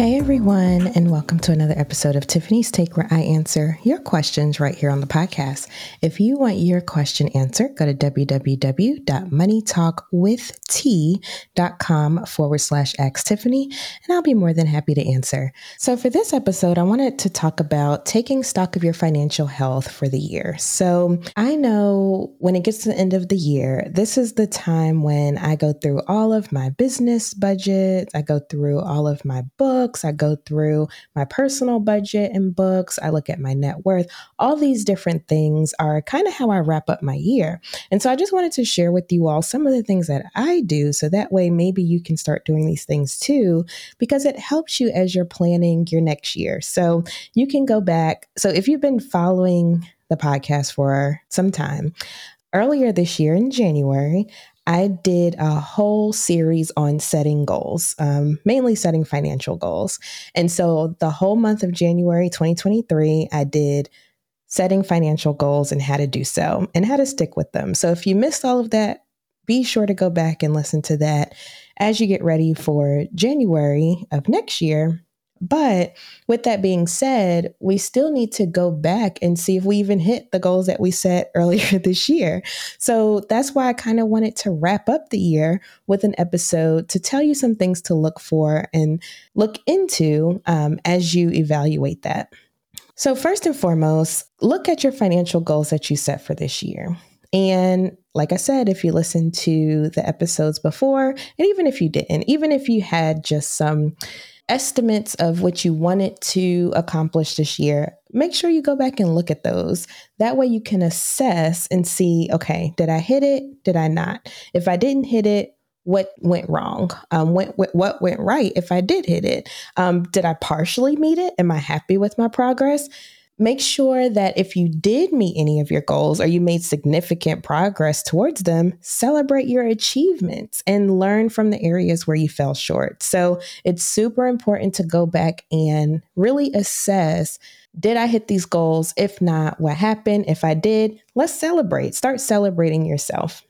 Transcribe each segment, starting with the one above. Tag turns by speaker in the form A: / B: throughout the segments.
A: Hey everyone, and welcome to another episode of Tiffany's Take, where I answer your questions right here on the podcast. If you want your question answered, go to www.moneytalkwitht.com forward slash ask Tiffany, and I'll be more than happy to answer. So, for this episode, I wanted to talk about taking stock of your financial health for the year. So, I know when it gets to the end of the year, this is the time when I go through all of my business budgets, I go through all of my books books. I go through my personal budget and books. I look at my net worth. All these different things are kind of how I wrap up my year. And so I just wanted to share with you all some of the things that I do so that way maybe you can start doing these things too, because it helps you as you're planning your next year. So you can go back. So if you've been following the podcast for some time, earlier this year in January, I did a whole series on setting goals, um, mainly setting financial goals. And so the whole month of January 2023, I did setting financial goals and how to do so and how to stick with them. So if you missed all of that, be sure to go back and listen to that as you get ready for January of next year but with that being said, we still need to go back and see if we even hit the goals that we set earlier this year. So that's why I kind of wanted to wrap up the year with an episode to tell you some things to look for and look into um, as you evaluate that. So, first and foremost, look at your financial goals that you set for this year. And like I said, if you listened to the episodes before, and even if you didn't, even if you had just some estimates of what you wanted to accomplish this year, make sure you go back and look at those. That way you can assess and see okay, did I hit it? Did I not? If I didn't hit it, what went wrong? Um, what, what went right if I did hit it? Um, did I partially meet it? Am I happy with my progress? Make sure that if you did meet any of your goals or you made significant progress towards them, celebrate your achievements and learn from the areas where you fell short. So it's super important to go back and really assess did I hit these goals? If not, what happened? If I did, let's celebrate. Start celebrating yourself.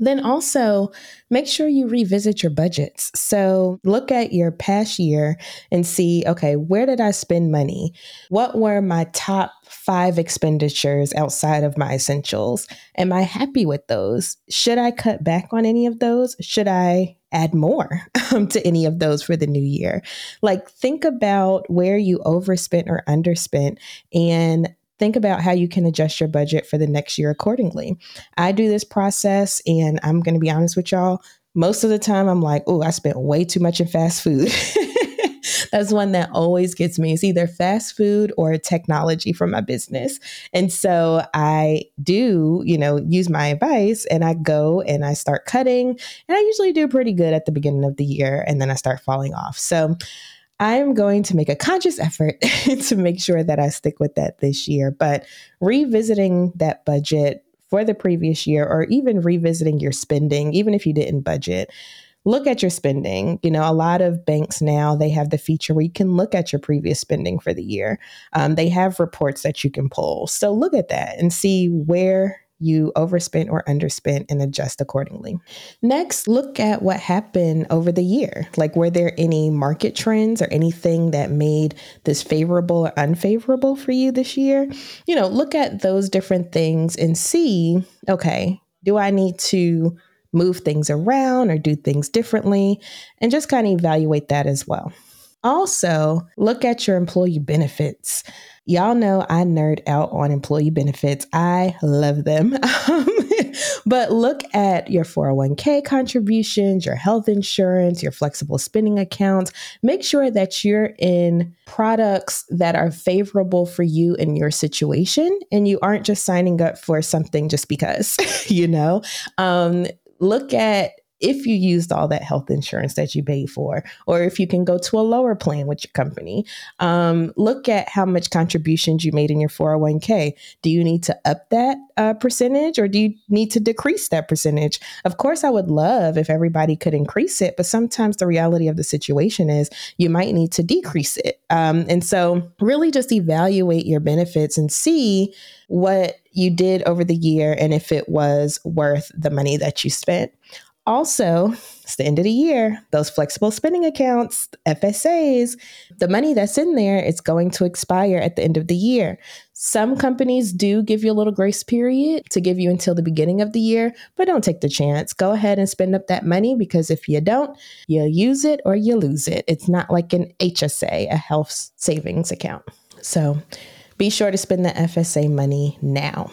A: Then also make sure you revisit your budgets. So look at your past year and see okay, where did I spend money? What were my top five expenditures outside of my essentials? Am I happy with those? Should I cut back on any of those? Should I add more um, to any of those for the new year? Like, think about where you overspent or underspent and think about how you can adjust your budget for the next year accordingly. I do this process, and I'm going to be honest with y'all. Most of the time, I'm like, oh, I spent way too much in fast food. That's one that always gets me. It's either fast food or technology for my business. And so I do, you know, use my advice and I go and I start cutting. And I usually do pretty good at the beginning of the year and then I start falling off. So I'm going to make a conscious effort to make sure that I stick with that this year. But revisiting that budget for the previous year, or even revisiting your spending, even if you didn't budget, look at your spending. You know, a lot of banks now they have the feature where you can look at your previous spending for the year. Um, they have reports that you can pull. So look at that and see where you overspent or underspent and adjust accordingly. Next, look at what happened over the year. Like, were there any market trends or anything that made this favorable or unfavorable for you this year? You know, look at those different things and see okay, do I need to move things around or do things differently? And just kind of evaluate that as well. Also, look at your employee benefits. Y'all know I nerd out on employee benefits. I love them. but look at your 401k contributions, your health insurance, your flexible spending accounts. Make sure that you're in products that are favorable for you in your situation and you aren't just signing up for something just because, you know? Um, look at if you used all that health insurance that you paid for, or if you can go to a lower plan with your company. Um, look at how much contributions you made in your 401k. Do you need to up that uh, percentage or do you need to decrease that percentage? Of course, I would love if everybody could increase it, but sometimes the reality of the situation is you might need to decrease it. Um, and so, really just evaluate your benefits and see what you did over the year and if it was worth the money that you spent. Also, it's the end of the year, those flexible spending accounts, FSAs, the money that's in there is going to expire at the end of the year. Some companies do give you a little grace period to give you until the beginning of the year, but don't take the chance. Go ahead and spend up that money because if you don't, you use it or you lose it. It's not like an HSA, a health savings account. So be sure to spend the FSA money now.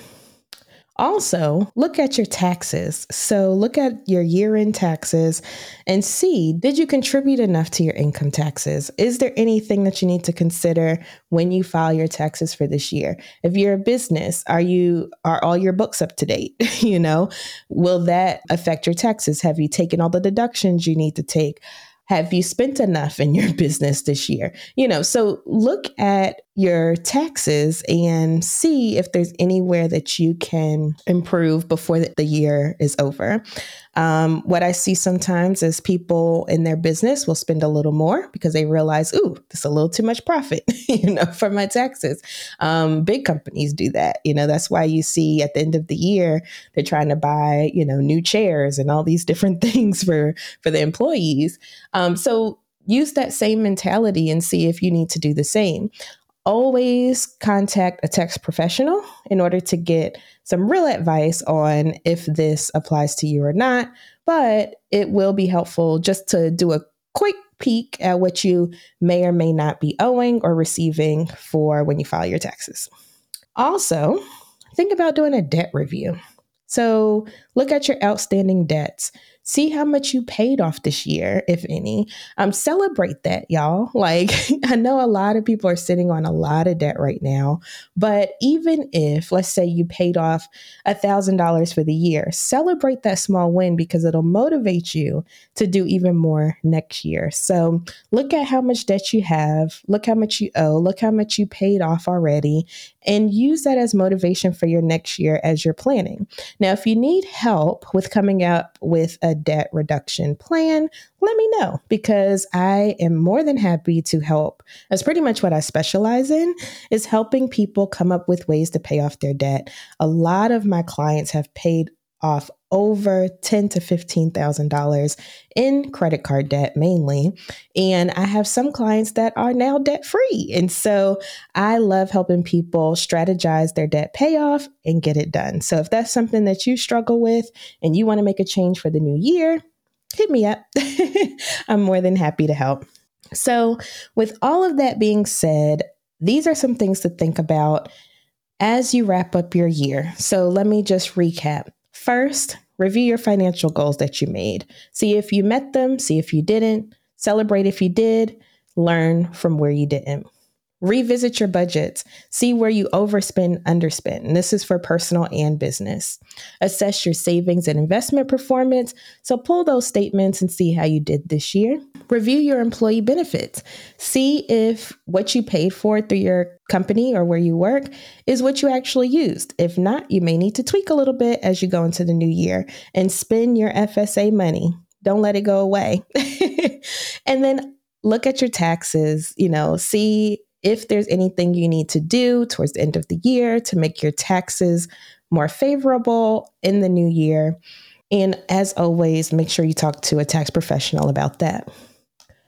A: Also, look at your taxes. So, look at your year end taxes and see did you contribute enough to your income taxes? Is there anything that you need to consider when you file your taxes for this year? If you're a business, are you are all your books up to date? you know, will that affect your taxes? Have you taken all the deductions you need to take? Have you spent enough in your business this year? You know, so look at your taxes and see if there's anywhere that you can improve before the year is over. Um, what I see sometimes is people in their business will spend a little more because they realize, ooh, this is a little too much profit, you know, for my taxes. Um, big companies do that. You know, that's why you see at the end of the year they're trying to buy, you know, new chairs and all these different things for for the employees. Um, so use that same mentality and see if you need to do the same always contact a tax professional in order to get some real advice on if this applies to you or not. But it will be helpful just to do a quick peek at what you may or may not be owing or receiving for when you file your taxes. Also, think about doing a debt review. So, look at your outstanding debts. See how much you paid off this year, if any. Um, celebrate that, y'all. Like, I know a lot of people are sitting on a lot of debt right now, but even if, let's say, you paid off a $1,000 for the year, celebrate that small win because it'll motivate you to do even more next year. So, look at how much debt you have, look how much you owe, look how much you paid off already, and use that as motivation for your next year as you're planning. Now, if you need help with coming up with a debt reduction plan, let me know because I am more than happy to help. That's pretty much what I specialize in is helping people come up with ways to pay off their debt. A lot of my clients have paid off over ten to fifteen thousand dollars in credit card debt mainly, and I have some clients that are now debt free, and so I love helping people strategize their debt payoff and get it done. So if that's something that you struggle with and you want to make a change for the new year, hit me up. I'm more than happy to help. So with all of that being said, these are some things to think about as you wrap up your year. So let me just recap. First, review your financial goals that you made. See if you met them, see if you didn't, celebrate if you did, learn from where you didn't. Revisit your budgets. See where you overspend, underspend. And this is for personal and business. Assess your savings and investment performance. So pull those statements and see how you did this year. Review your employee benefits. See if what you paid for through your company or where you work is what you actually used. If not, you may need to tweak a little bit as you go into the new year and spend your FSA money. Don't let it go away. and then look at your taxes, you know, see if there's anything you need to do towards the end of the year to make your taxes more favorable in the new year. And as always, make sure you talk to a tax professional about that.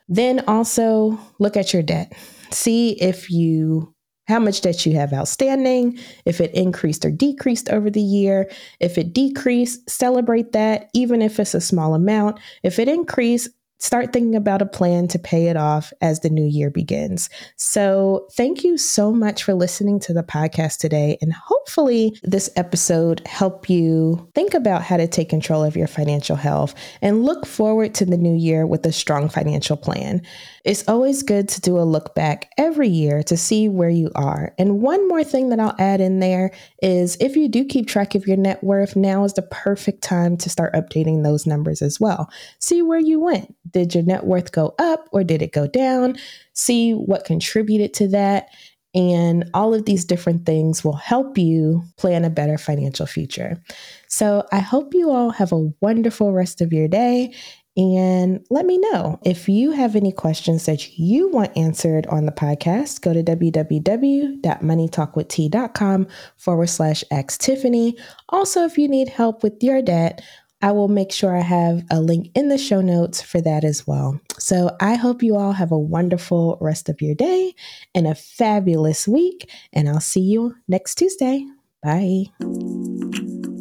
A: Then also look at your debt. See if you how much debt you have outstanding, if it increased or decreased over the year. If it decreased, celebrate that, even if it's a small amount. If it increased, start thinking about a plan to pay it off as the new year begins. So, thank you so much for listening to the podcast today. And hopefully, this episode helped you think about how to take control of your financial health and look forward to the new year with a strong financial plan. It's always good to do a look back every year to see where you are. And one more thing that I'll add in there is if you do keep track of your net worth, now is the perfect time to start updating those numbers as well. See where you went. Did your net worth go up or did it go down? See what contributed to that. And all of these different things will help you plan a better financial future. So I hope you all have a wonderful rest of your day. And let me know if you have any questions that you want answered on the podcast. Go to www.moneytalkwitht.com forward slash ask Tiffany. Also, if you need help with your debt, I will make sure I have a link in the show notes for that as well. So I hope you all have a wonderful rest of your day and a fabulous week. And I'll see you next Tuesday. Bye.